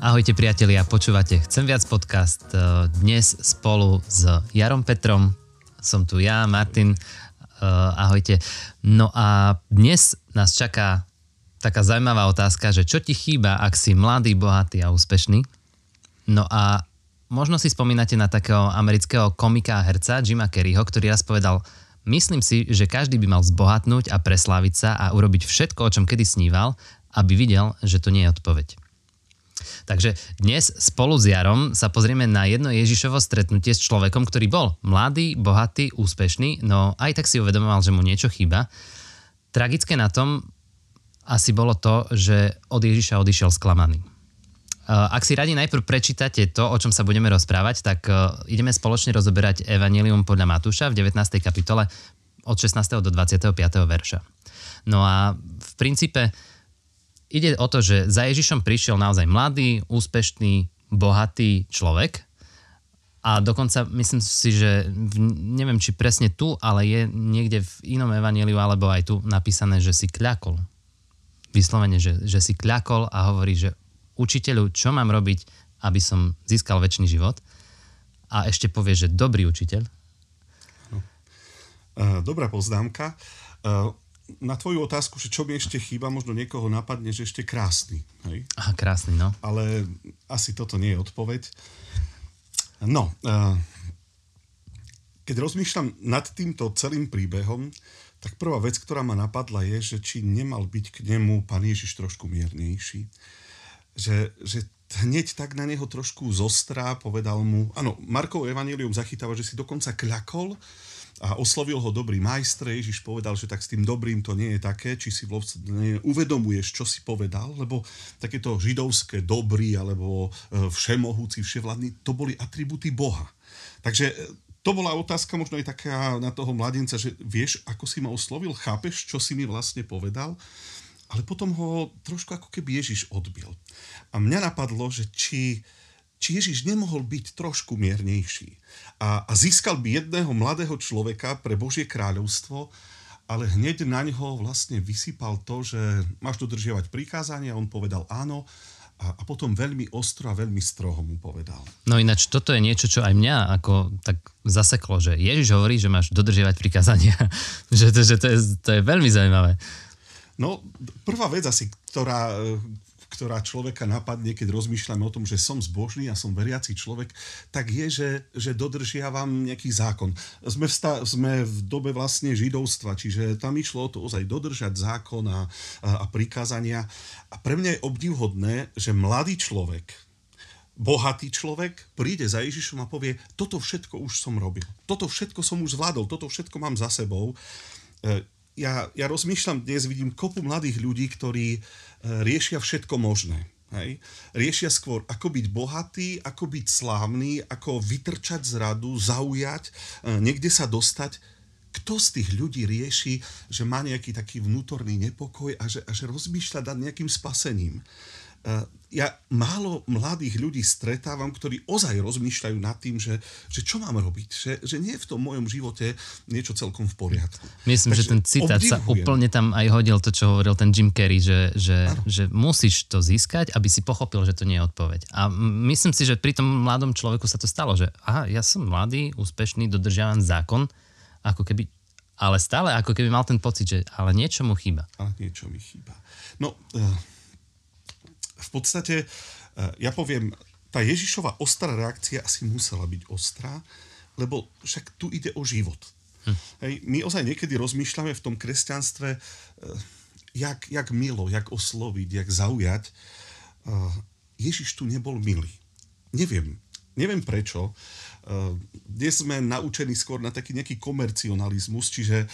Ahojte priatelia, počúvate Chcem viac podcast eh, dnes spolu s Jarom Petrom. Som tu ja, Martin. Eh, ahojte. No a dnes nás čaká taká zaujímavá otázka, že čo ti chýba, ak si mladý, bohatý a úspešný? No a možno si spomínate na takého amerického komika a herca Jima Kerryho, ktorý raz povedal, myslím si, že každý by mal zbohatnúť a presláviť sa a urobiť všetko, o čom kedy sníval, aby videl, že to nie je odpoveď. Takže dnes spolu s Jarom sa pozrieme na jedno Ježišovo stretnutie s človekom, ktorý bol mladý, bohatý, úspešný, no aj tak si uvedomoval, že mu niečo chýba. Tragické na tom asi bolo to, že od Ježiša odišiel sklamaný. Ak si radi najprv prečítate to, o čom sa budeme rozprávať, tak ideme spoločne rozoberať Evangelium podľa Matúša v 19. kapitole od 16. do 25. verša. No a v princípe ide o to, že za Ježišom prišiel naozaj mladý, úspešný, bohatý človek a dokonca myslím si, že v, neviem, či presne tu, ale je niekde v inom evaníliu alebo aj tu napísané, že si kľakol. Vyslovene, že, že si kľakol a hovorí, že učiteľu, čo mám robiť, aby som získal väčší život? A ešte povie, že dobrý učiteľ. No. Dobrá poznámka na tvoju otázku, že čo mi ešte chýba, možno niekoho napadne, že ešte krásny. Hej? Aha, krásny, no. Ale asi toto nie je odpoveď. No, uh, keď rozmýšľam nad týmto celým príbehom, tak prvá vec, ktorá ma napadla je, že či nemal byť k nemu pán Ježiš trošku miernejší. Že, že hneď tak na neho trošku zostrá, povedal mu, áno, Markov evanílium zachytáva, že si dokonca kľakol, a oslovil ho dobrý majstre. Ježiš povedal, že tak s tým dobrým to nie je také, či si vlastne uvedomuješ, čo si povedal, lebo takéto židovské dobrý alebo e, všemohúci, vševladný, to boli atributy Boha. Takže e, to bola otázka možno aj taká na toho mladenca, že vieš, ako si ma oslovil, chápeš, čo si mi vlastne povedal, ale potom ho trošku ako keby Ježiš odbil. A mňa napadlo, že či či Ježiš nemohol byť trošku miernejší a, a získal by jedného mladého človeka pre Božie kráľovstvo, ale hneď na ňo vlastne vysypal to, že máš dodržiavať prikázania, on povedal áno a, a potom veľmi ostro a veľmi stroho mu povedal. No ináč toto je niečo, čo aj mňa ako tak zaseklo, že Ježiš hovorí, že máš dodržiavať prikázania. že to, že to, je, to je veľmi zaujímavé. No, prvá vec asi, ktorá, ktorá človeka napadne, keď rozmýšľame o tom, že som zbožný a som veriaci človek, tak je, že, že dodržiavam nejaký zákon. Sme v, sta- sme v dobe vlastne židovstva, čiže tam išlo o to ozaj dodržať zákon a, a, a prikázania. A pre mňa je obdivhodné, že mladý človek, bohatý človek príde za Ježišom a povie, toto všetko už som robil, toto všetko som už zvládol, toto všetko mám za sebou. Ja, ja rozmýšľam, dnes vidím kopu mladých ľudí, ktorí E, riešia všetko možné. Hej. Riešia skôr, ako byť bohatý, ako byť slávny, ako vytrčať z radu, zaujať, e, niekde sa dostať. Kto z tých ľudí rieši, že má nejaký taký vnútorný nepokoj a že, a že rozmýšľa nad nejakým spasením? E, ja málo mladých ľudí stretávam, ktorí ozaj rozmýšľajú nad tým, že, že čo mám robiť, že, že nie je v tom mojom živote niečo celkom v poriadku. Myslím, Takže že ten citát obdivujem. sa úplne tam aj hodil to, čo hovoril ten Jim Carrey, že, že, že musíš to získať, aby si pochopil, že to nie je odpoveď. A myslím si, že pri tom mladom človeku sa to stalo, že aha, ja som mladý, úspešný, dodržiavam zákon, ako keby ale stále ako keby mal ten pocit, že ale niečo mu chýba. Ale niečo mi chýba. No, uh v podstate, e, ja poviem, tá Ježišova ostrá reakcia asi musela byť ostrá, lebo však tu ide o život. Hm. Hej, my ozaj niekedy rozmýšľame v tom kresťanstve, e, jak, jak milo, jak osloviť, jak zaujať. E, Ježiš tu nebol milý. Neviem. Neviem prečo. Dnes sme naučení skôr na taký nejaký komercionalizmus, čiže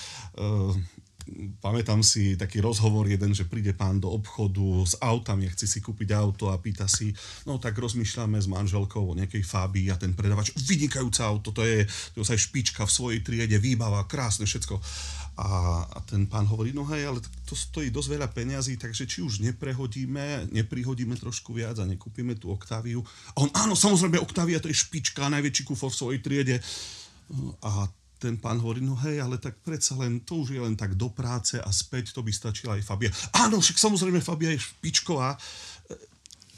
pamätám si taký rozhovor jeden, že príde pán do obchodu s autami, chce si kúpiť auto a pýta si, no tak rozmýšľame s manželkou o nejakej Fábii a ten predavač, vynikajúce auto, to je, to je špička v svojej triede, výbava, krásne všetko. A, a ten pán hovorí, no hej, ale to stojí dosť veľa peňazí, takže či už neprehodíme, neprihodíme trošku viac a nekúpime tú Octaviu. A on, áno, samozrejme, Octavia to je špička, najväčší kufor v svojej triede. A ten pán hovorí, no hej, ale tak predsa len, to už je len tak do práce a späť, to by stačila aj Fabia. Áno, však samozrejme Fabia je špičková.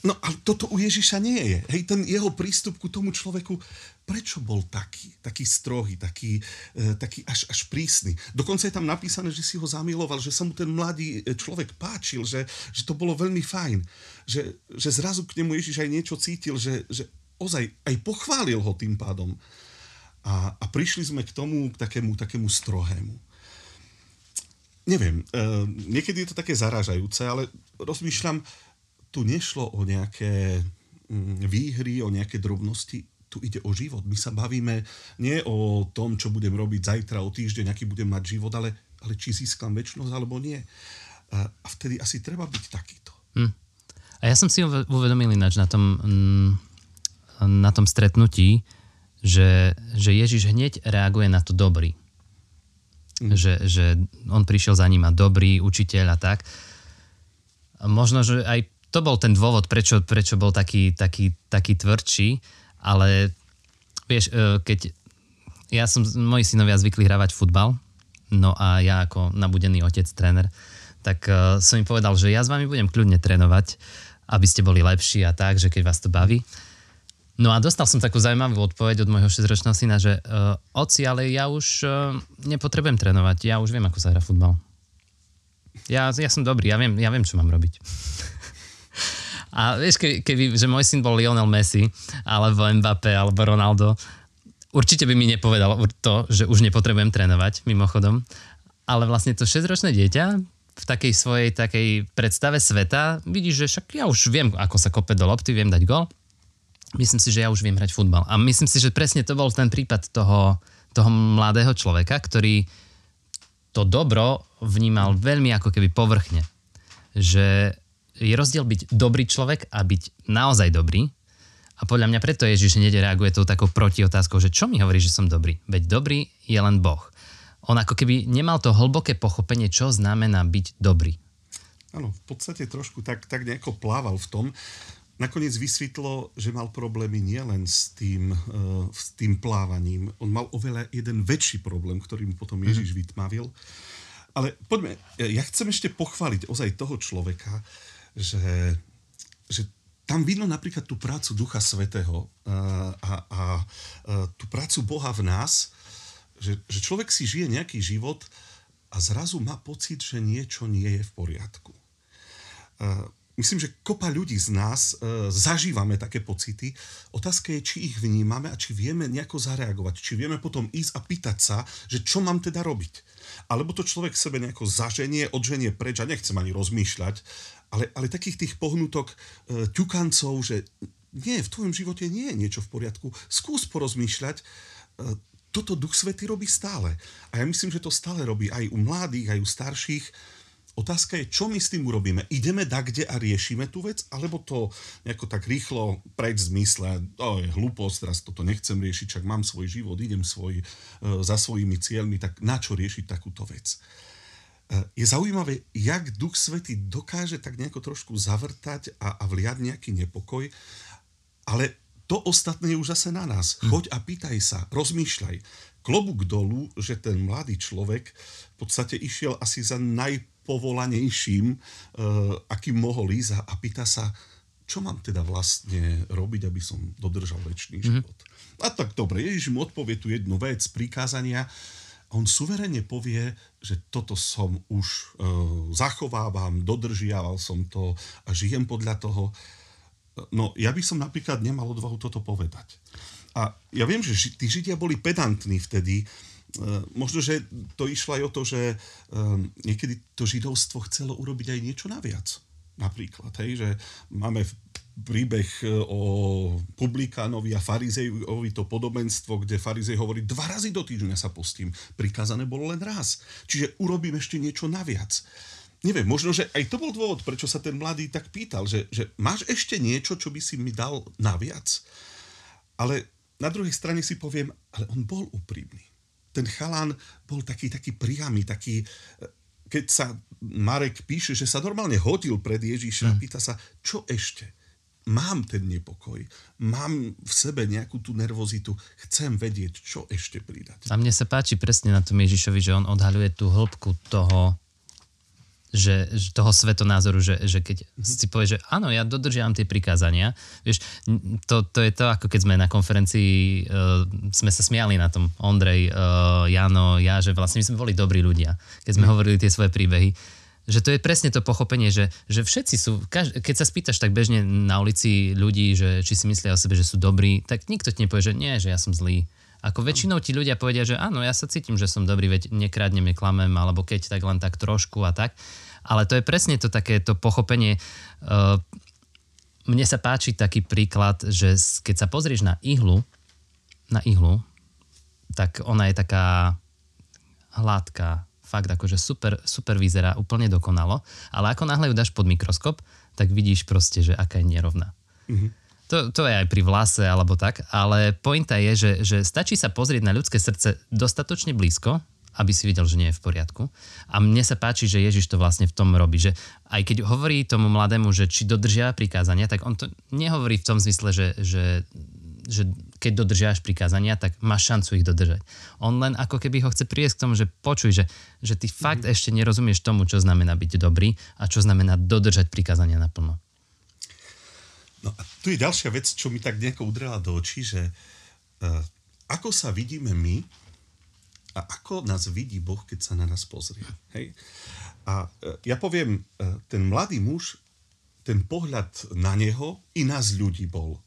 No ale toto u Ježiša nie je. Hej, ten jeho prístup ku tomu človeku, prečo bol taký, taký strohý, taký, e, taký až, až prísny. Dokonca je tam napísané, že si ho zamiloval, že sa mu ten mladý e, človek páčil, že, že to bolo veľmi fajn. Že, že zrazu k nemu Ježiš aj niečo cítil, že, že ozaj aj pochválil ho tým pádom. A, a prišli sme k tomu, k takému, takému strohému. Neviem, e, niekedy je to také zaražajúce, ale rozmýšľam, tu nešlo o nejaké mm, výhry, o nejaké drobnosti, tu ide o život. My sa bavíme nie o tom, čo budem robiť zajtra, o týždeň, aký budem mať život, ale, ale či získam väčšnosť alebo nie. A vtedy asi treba byť takýto. Hm. A ja som si uvedomil ináč na tom, mm, na tom stretnutí, že, že Ježiš hneď reaguje na to dobrý. Hm. Že, že on prišiel za ním a dobrý učiteľ a tak. Možno, že aj to bol ten dôvod, prečo, prečo bol taký, taký, taký tvrdší, ale vieš, e, keď ja som, moji synovia zvykli hravať futbal, no a ja ako nabudený otec, tréner, tak uh, som im povedal, že ja s vami budem kľudne trénovať, aby ste boli lepší a tak, že keď vás to baví. No a dostal som takú zaujímavú odpoveď od môjho 6-ročného syna, že uh, oci, ale ja už uh, nepotrebujem trénovať, ja už viem, ako sa hrá futbal. Ja, ja som dobrý, ja viem, ja viem, čo mám robiť. A vieš, keby, keby že môj syn bol Lionel Messi, alebo Mbappé, alebo Ronaldo, určite by mi nepovedal to, že už nepotrebujem trénovať, mimochodom. Ale vlastne to 6-ročné dieťa v takej svojej takej predstave sveta vidí, že však ja už viem, ako sa kope do lopty, viem dať gol. Myslím si, že ja už viem hrať futbal. A myslím si, že presne to bol ten prípad toho, toho mladého človeka, ktorý to dobro vnímal veľmi ako keby povrchne. Že je rozdiel byť dobrý človek a byť naozaj dobrý. A podľa mňa preto Ježiš hneď reaguje tou takou protiotázkou, že čo mi hovorí, že som dobrý? Veď dobrý je len Boh. On ako keby nemal to hlboké pochopenie, čo znamená byť dobrý. Áno, v podstate trošku tak, tak nejako plával v tom. Nakoniec vysvetlo, že mal problémy nielen s tým, uh, s tým plávaním. On mal oveľa jeden väčší problém, ktorý mu potom Ježiš mm-hmm. vytmavil. Ale poďme, ja chcem ešte pochváliť ozaj toho človeka, že, že tam vidno napríklad tú prácu Ducha Svetého a, a, a tú prácu Boha v nás, že, že človek si žije nejaký život a zrazu má pocit, že niečo nie je v poriadku. Myslím, že kopa ľudí z nás e, zažívame také pocity. Otázka je, či ich vnímame a či vieme nejako zareagovať. Či vieme potom ísť a pýtať sa, že čo mám teda robiť. Alebo to človek sebe nejako zaženie, odženie preč a nechcem ani rozmýšľať, ale, ale takých tých pohnutok e, ťukancov, že nie, v tvojom živote nie je niečo v poriadku, skús porozmýšľať, e, toto Duch Svety robí stále. A ja myslím, že to stále robí aj u mladých, aj u starších. Otázka je, čo my s tým urobíme? Ideme kde a riešime tú vec, alebo to nejako tak rýchlo preč zmysle, to je hlúposť, teraz toto nechcem riešiť, čak mám svoj život, idem svoj, e, za svojimi cieľmi, tak na čo riešiť takúto vec? je zaujímavé, jak Duch Svety dokáže tak nejako trošku zavrtať a, a vliať nejaký nepokoj, ale to ostatné je už zase na nás. Hm. Choď a pýtaj sa, rozmýšľaj. Klobúk dolu, že ten mladý človek v podstate išiel asi za najpovolanejším, uh, akým mohol ísť a pýta sa, čo mám teda vlastne robiť, aby som dodržal väčší hm. život. A tak dobre, Ježiš mu odpovie tu jednu vec, prikázania, on suverene povie, že toto som už e, zachovávam, dodržiaval som to a žijem podľa toho. No ja by som napríklad nemal odvahu toto povedať. A ja viem, že ži- tí Židia boli pedantní vtedy, e, možno, že to išlo aj o to, že e, niekedy to židovstvo chcelo urobiť aj niečo naviac. Napríklad, hej, že máme príbeh e, o publikánovi a farizejovi to podobenstvo, kde farizej hovorí, dva razy do týždňa sa postím. Prikázané bolo len raz. Čiže urobím ešte niečo naviac. Neviem, možno, že aj to bol dôvod, prečo sa ten mladý tak pýtal, že, že máš ešte niečo, čo by si mi dal naviac? Ale na druhej strane si poviem, ale on bol úprimný. Ten chalán bol taký, taký priamy, taký, e, keď sa Marek píše, že sa normálne hodil pred Ježíša a hm. pýta sa, čo ešte? mám ten nepokoj, mám v sebe nejakú tú nervozitu, chcem vedieť, čo ešte pridať. A mne sa páči presne na tom Ježišovi, že on odhaľuje tú hĺbku toho, že, že toho svetonázoru, že, že keď mm-hmm. si povie, že áno, ja dodržiavam tie prikázania, vieš, to, to je to, ako keď sme na konferencii, uh, sme sa smiali na tom, Ondrej, uh, Jano, ja, že vlastne my sme boli dobrí ľudia, keď sme mm. hovorili tie svoje príbehy, že to je presne to pochopenie, že, že všetci sú, keď sa spýtaš tak bežne na ulici ľudí, že či si myslia o sebe, že sú dobrí, tak nikto ti nepovie, že nie, že ja som zlý. Ako väčšinou ti ľudia povedia, že áno, ja sa cítim, že som dobrý, veď nekradnem, neklamem, alebo keď tak len tak trošku a tak. Ale to je presne to takéto pochopenie. Uh, mne sa páči taký príklad, že keď sa pozrieš na ihlu, na ihlu, tak ona je taká hladká, fakt akože super, super vyzerá, úplne dokonalo, ale ako náhle ju dáš pod mikroskop, tak vidíš proste, že aká je nerovná. Mm-hmm. To, to je aj pri vlase alebo tak, ale pointa je, že, že stačí sa pozrieť na ľudské srdce dostatočne blízko, aby si videl, že nie je v poriadku. A mne sa páči, že Ježiš to vlastne v tom robí, že aj keď hovorí tomu mladému, že či dodržia prikázania, tak on to nehovorí v tom zmysle, že, že že keď dodržiaš prikázania, tak máš šancu ich dodržať. On len ako keby ho chce priesť k tomu, že počuj, že, že ty fakt mm-hmm. ešte nerozumieš tomu, čo znamená byť dobrý a čo znamená dodržať prikázania naplno. No a tu je ďalšia vec, čo mi tak nejako udrela do očí, že uh, ako sa vidíme my a ako nás vidí Boh, keď sa na nás pozrie. Hej? A uh, ja poviem, uh, ten mladý muž, ten pohľad na neho i nás ľudí bol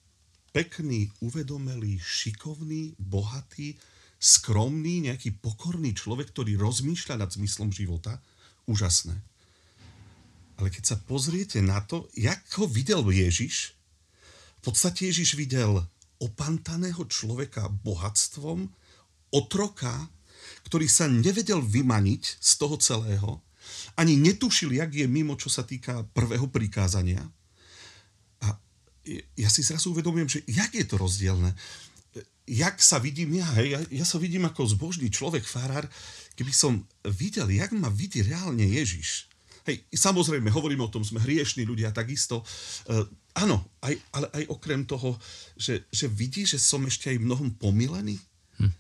pekný, uvedomelý, šikovný, bohatý, skromný, nejaký pokorný človek, ktorý rozmýšľa nad zmyslom života. Úžasné. Ale keď sa pozriete na to, jak ho videl Ježiš, v podstate Ježiš videl opantaného človeka bohatstvom, otroka, ktorý sa nevedel vymaniť z toho celého, ani netušil, jak je mimo, čo sa týka prvého prikázania – ja si zrazu uvedomujem, že jak je to rozdielne. Jak sa vidím ja, hej, ja, ja sa vidím ako zbožný človek, farár, keby som videl, jak ma vidí reálne Ježiš. Hej, samozrejme, hovoríme o tom, sme hriešní ľudia, takisto. Áno, aj, ale aj okrem toho, že, že vidí, že som ešte aj mnohom pomilený. Hm.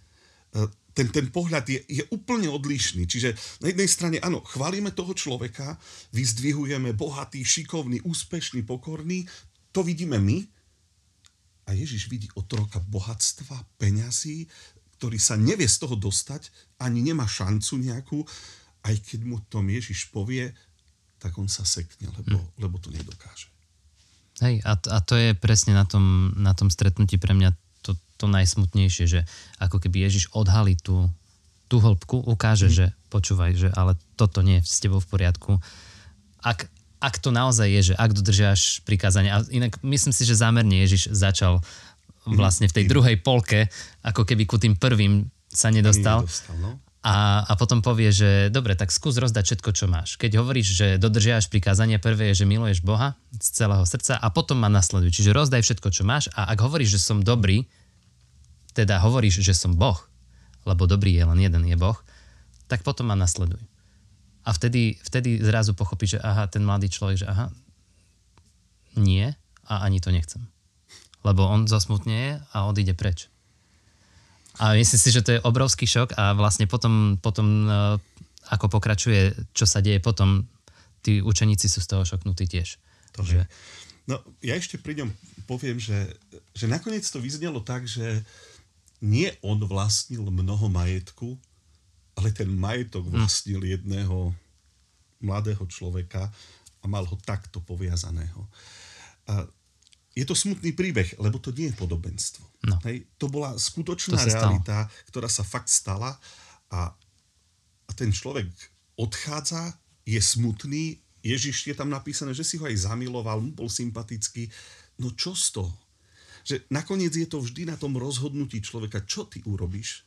Uh, ten, ten pohľad je, je úplne odlišný. Čiže na jednej strane, áno, chválime toho človeka, vyzdvihujeme bohatý, šikovný, úspešný, pokorný, to vidíme my a Ježiš vidí otroka bohatstva, peňazí, ktorý sa nevie z toho dostať, ani nemá šancu nejakú, aj keď mu to Ježiš povie, tak on sa sekne, lebo, hmm. lebo to nedokáže. Hej, a, a to je presne na tom, na tom stretnutí pre mňa to, to najsmutnejšie, že ako keby Ježiš odhalí tú, tú hĺbku, ukáže, hmm. že počúvaj, že ale toto nie je s tebou v poriadku. Ak, ak to naozaj je, že ak dodržiaš prikázania, a inak myslím si, že zámerne Ježiš začal vlastne v tej druhej polke, ako keby ku tým prvým sa nedostal. nedostal no? A, a potom povie, že dobre, tak skús rozdať všetko, čo máš. Keď hovoríš, že dodržiavaš prikázania, prvé je, že miluješ Boha z celého srdca a potom ma nasleduj. Čiže rozdaj všetko, čo máš a ak hovoríš, že som dobrý, teda hovoríš, že som Boh, lebo dobrý je len jeden, je Boh, tak potom ma nasleduj. A vtedy, vtedy zrazu pochopí, že aha, ten mladý človek, že aha, nie a ani to nechcem. Lebo on zosmutne a odíde preč. A myslím si, že to je obrovský šok a vlastne potom, potom e, ako pokračuje, čo sa deje potom, tí učeníci sú z toho šoknutí tiež. To že... No, ja ešte pri ňom poviem, že, že nakoniec to vyznelo tak, že nie on vlastnil mnoho majetku, ale ten majetok hm. vlastnil jedného mladého človeka a mal ho takto poviazaného. A je to smutný príbeh, lebo to nie je podobenstvo. No. Hej, to bola skutočná to realita, stalo. ktorá sa fakt stala a, a ten človek odchádza, je smutný, Ježiš je tam napísané, že si ho aj zamiloval, bol sympatický. No čo z toho? Že nakoniec je to vždy na tom rozhodnutí človeka, čo ty urobíš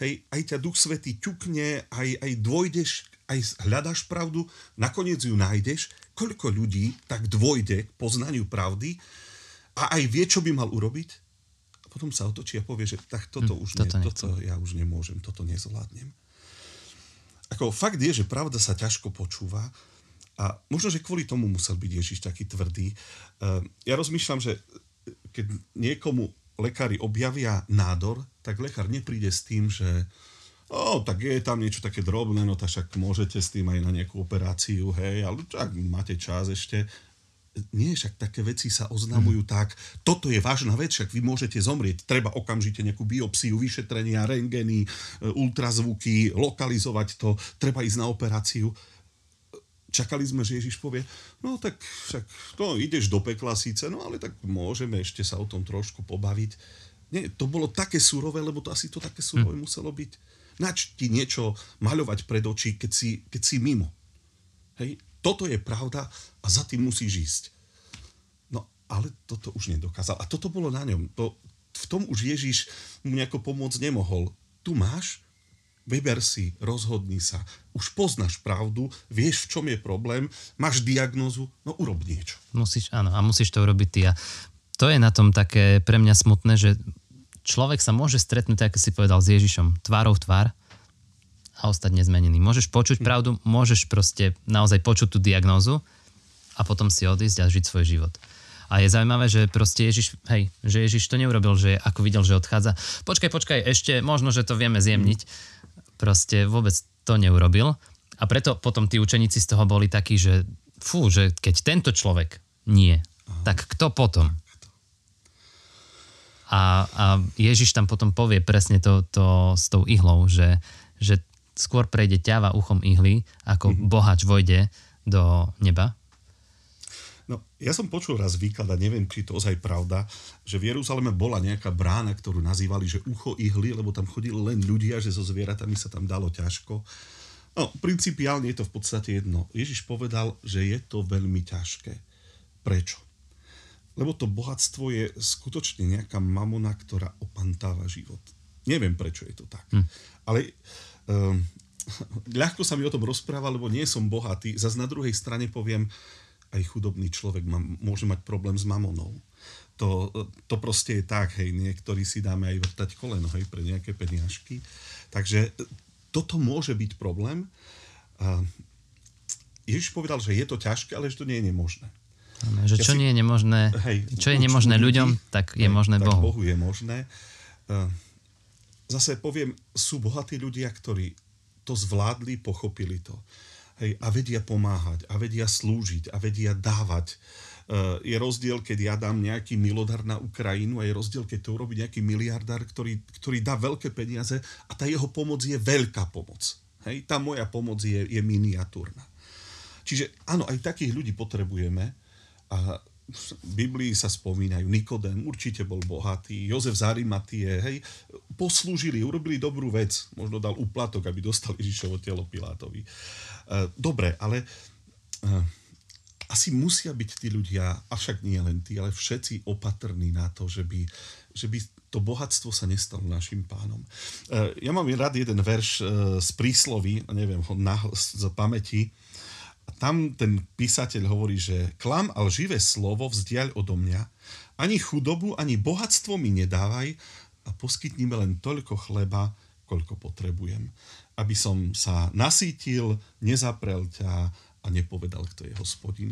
hej, aj ťa Duch Svetý ťukne, aj, aj dvojdeš, aj hľadaš pravdu, nakoniec ju nájdeš. Koľko ľudí tak dvojde k poznaniu pravdy a aj vie, čo by mal urobiť a potom sa otočí a povie, že tak toto, hm, už toto, ne, toto ja už nemôžem, toto nezvládnem. Ako fakt je, že pravda sa ťažko počúva a možno, že kvôli tomu musel byť Ježiš taký tvrdý. Ehm, ja rozmýšľam, že keď niekomu lekári objavia nádor, tak lekár nepríde s tým, že o, tak je tam niečo také drobné, no tak však môžete s tým aj na nejakú operáciu, hej, ale ak máte čas ešte, nie, však také veci sa oznamujú mm. tak, toto je vážna vec, však vy môžete zomrieť, treba okamžite nejakú biopsiu, vyšetrenia, rengeny, e, ultrazvuky, lokalizovať to, treba ísť na operáciu. Čakali sme, že Ježiš povie, no tak však no, ideš do pekla síce, no ale tak môžeme ešte sa o tom trošku pobaviť. Nie, to bolo také surové, lebo to asi to také surové mm. muselo byť. Nač ti niečo maľovať pred oči, keď si, keď si mimo. Hej, toto je pravda a za tým musíš ísť. No, ale toto už nedokázal. A toto bolo na ňom. To, v tom už Ježiš mu nejako pomôcť nemohol. Tu máš, vyber si, rozhodni sa. Už poznáš pravdu, vieš, v čom je problém, máš diagnozu, no urob niečo. Musíš, áno, a musíš to urobiť ty. A to je na tom také pre mňa smutné, že človek sa môže stretnúť, ako si povedal, s Ježišom tvárou v tvár, a ostať nezmenený. Môžeš počuť hm. pravdu, môžeš proste naozaj počuť tú diagnózu a potom si odísť a žiť svoj život. A je zaujímavé, že proste Ježiš, hej, že Ježiš to neurobil, že ako videl, že odchádza. Počkaj, počkaj, ešte možno, že to vieme zjemniť. Proste vôbec to neurobil. A preto potom tí učeníci z toho boli takí, že fú, že keď tento človek nie, tak kto potom? A, a Ježiš tam potom povie presne to, to s tou ihlou, že, že skôr prejde ťava uchom ihly, ako mm-hmm. bohač vojde do neba? No, ja som počul raz výklad a neviem, či to ozaj pravda, že v Jeruzaleme bola nejaká brána, ktorú nazývali, že ucho ihly, lebo tam chodili len ľudia, že so zvieratami sa tam dalo ťažko. No, principiálne je to v podstate jedno. Ježiš povedal, že je to veľmi ťažké. Prečo? Lebo to bohatstvo je skutočne nejaká mamona, ktorá opantáva život. Neviem, prečo je to tak. Hm. Ale um, ľahko sa mi o tom rozpráva, lebo nie som bohatý. Zas na druhej strane poviem, aj chudobný človek má, môže mať problém s mamonou. To, to proste je tak, hej, niektorí si dáme aj vrtať koleno, hej, pre nejaké peniažky. Takže toto môže byť problém. Ježiš povedal, že je to ťažké, ale že to nie je nemožné. Že čo ja si, nie je nemožné, hej, čo je nemožné ľuďom, tak je hej, možné tak Bohu. Bohu je možné zase poviem, sú bohatí ľudia, ktorí to zvládli, pochopili to. Hej, a vedia pomáhať, a vedia slúžiť, a vedia dávať. Uh, je rozdiel, keď ja dám nejaký milodar na Ukrajinu a je rozdiel, keď to urobí nejaký miliardár, ktorý, ktorý dá veľké peniaze a tá jeho pomoc je veľká pomoc. Hej, tá moja pomoc je, je miniatúrna. Čiže áno, aj takých ľudí potrebujeme a v Biblii sa spomínajú, Nikodem určite bol bohatý, Jozef z Arimatie, hej, poslúžili, urobili dobrú vec, možno dal úplatok, aby dostal Ježišovo telo Pilátovi. E, dobre, ale e, asi musia byť tí ľudia, avšak nie len tí, ale všetci opatrní na to, že by, že by to bohatstvo sa nestalo našim pánom. E, ja mám rád jeden verš z príslovy, neviem ho z pamäti, tam ten písateľ hovorí, že klam a lživé slovo vzdiaľ odo mňa, ani chudobu, ani bohatstvo mi nedávaj a poskytni mi len toľko chleba, koľko potrebujem. Aby som sa nasítil, nezaprel ťa a nepovedal, kto je hospodin.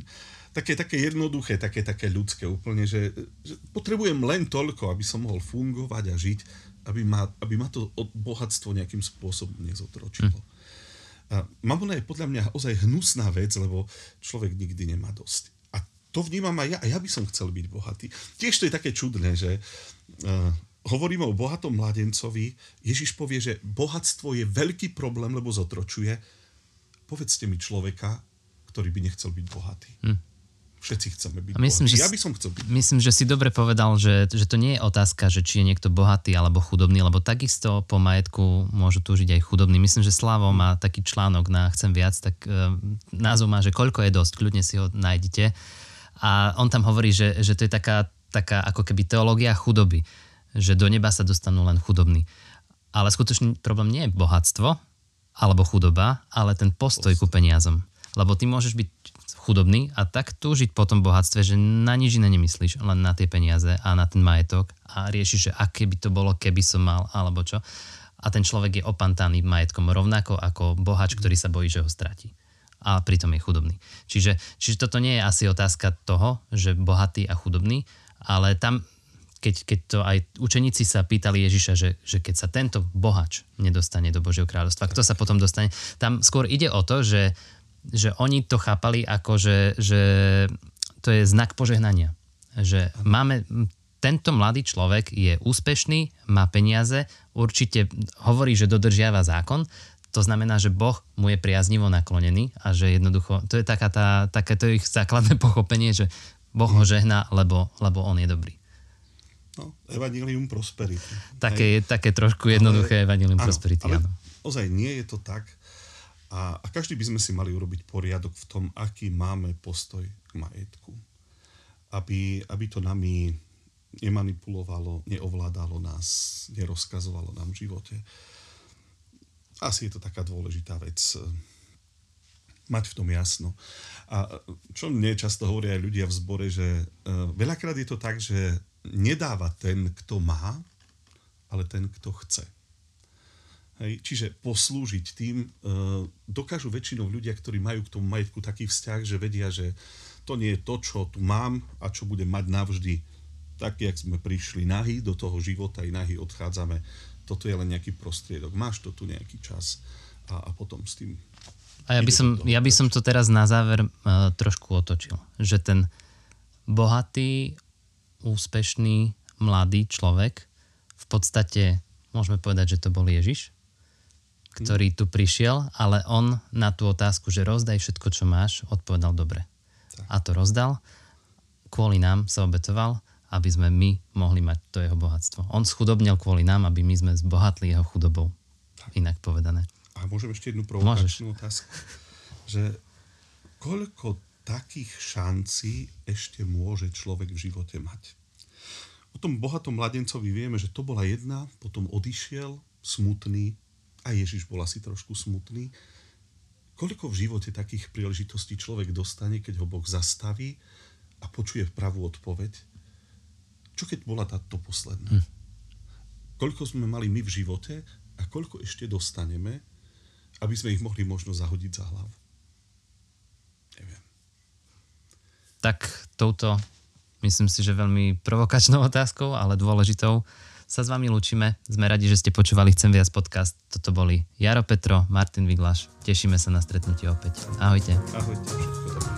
Také, také jednoduché, také, také ľudské úplne, že, že potrebujem len toľko, aby som mohol fungovať a žiť, aby ma, aby ma to bohatstvo nejakým spôsobom nezotročilo. Hm. Mamona je podľa mňa ozaj hnusná vec, lebo človek nikdy nemá dosť. A to vnímam aj ja, a ja by som chcel byť bohatý. Tiež to je také čudné, že uh, hovoríme o bohatom mladencovi, Ježiš povie, že bohatstvo je veľký problém, lebo zotročuje. Povedzte mi človeka, ktorý by nechcel byť bohatý. Hm. Všetci chceme byť myslím, bohatí. Že, ja by som chcel byť Myslím, že si dobre povedal, že, že to nie je otázka, že či je niekto bohatý alebo chudobný, lebo takisto po majetku môžu túžiť aj chudobný. Myslím, že Slavo má taký článok na Chcem viac, tak uh, názov má, že koľko je dosť, kľudne si ho nájdete. A on tam hovorí, že, že to je taká, taká ako keby teológia chudoby, že do neba sa dostanú len chudobní. Ale skutočný problém nie je bohatstvo alebo chudoba, ale ten postoj ku peniazom. Lebo ty môžeš byť chudobný a tak túžiť po tom bohatstve, že na nič iné nemyslíš, len na tie peniaze a na ten majetok a riešiš, že aké by to bolo, keby som mal, alebo čo. A ten človek je opantaný majetkom rovnako ako bohač, ktorý sa bojí, že ho stratí. A pritom je chudobný. Čiže, čiže toto nie je asi otázka toho, že bohatý a chudobný, ale tam, keď, keď to aj učeníci sa pýtali Ježiša, že, že keď sa tento bohač nedostane do Božieho kráľovstva, kto sa potom dostane? Tam skôr ide o to, že, že oni to chápali ako, že, že to je znak požehnania. Že máme, tento mladý človek je úspešný, má peniaze, určite hovorí, že dodržiava zákon, to znamená, že Boh mu je priaznivo naklonený a že jednoducho, to je taká tá, také to ich základné pochopenie, že Boh ho žehná, lebo, lebo on je dobrý. No, evanilium prosperity. Také, také trošku jednoduché ale, evanilium áno, prosperity, ale áno. Ozaj nie je to tak. A, a každý by sme si mali urobiť poriadok v tom, aký máme postoj k majetku. Aby, aby to nami nemanipulovalo, neovládalo nás, nerozkazovalo nám v živote asi je to taká dôležitá vec eh, mať v tom jasno. A čo mne často hovoria aj ľudia v zbore, že uh, veľakrát je to tak, že nedáva ten, kto má, ale ten, kto chce. Hej, čiže poslúžiť tým uh, dokážu väčšinou ľudia, ktorí majú k tomu majetku taký vzťah, že vedia, že to nie je to, čo tu mám a čo budem mať navždy. Tak, jak sme prišli nahy do toho života i nahy odchádzame toto je len nejaký prostriedok. Máš to tu nejaký čas a, a potom s tým... A ja by, som, ja by som to teraz na záver uh, trošku otočil. Že ten bohatý, úspešný, mladý človek v podstate, môžeme povedať, že to bol Ježiš, ktorý tu prišiel, ale on na tú otázku, že rozdaj všetko, čo máš, odpovedal dobre. Tak. A to rozdal, kvôli nám sa obetoval aby sme my mohli mať to jeho bohatstvo. On schudobnil kvôli nám, aby my sme zbohatli jeho chudobou. Inak povedané. A môžem ešte jednu provokačnú otázku. Že koľko takých šancí ešte môže človek v živote mať? O tom bohatom mladencovi vieme, že to bola jedna, potom odišiel, smutný, a Ježiš bol asi trošku smutný. Koľko v živote takých príležitostí človek dostane, keď ho Boh zastaví a počuje pravú odpoveď čo keď bola táto posledná? Hm. Koľko sme mali my v živote a koľko ešte dostaneme, aby sme ich mohli možno zahodiť za hlavu? Neviem. Tak touto, myslím si, že veľmi provokačnou otázkou, ale dôležitou, sa s vami lúčime. Sme radi, že ste počúvali Chcem viac podcast. Toto boli Jaro Petro, Martin Viglaš. Tešíme sa na stretnutie opäť. Ahojte. Ahojte.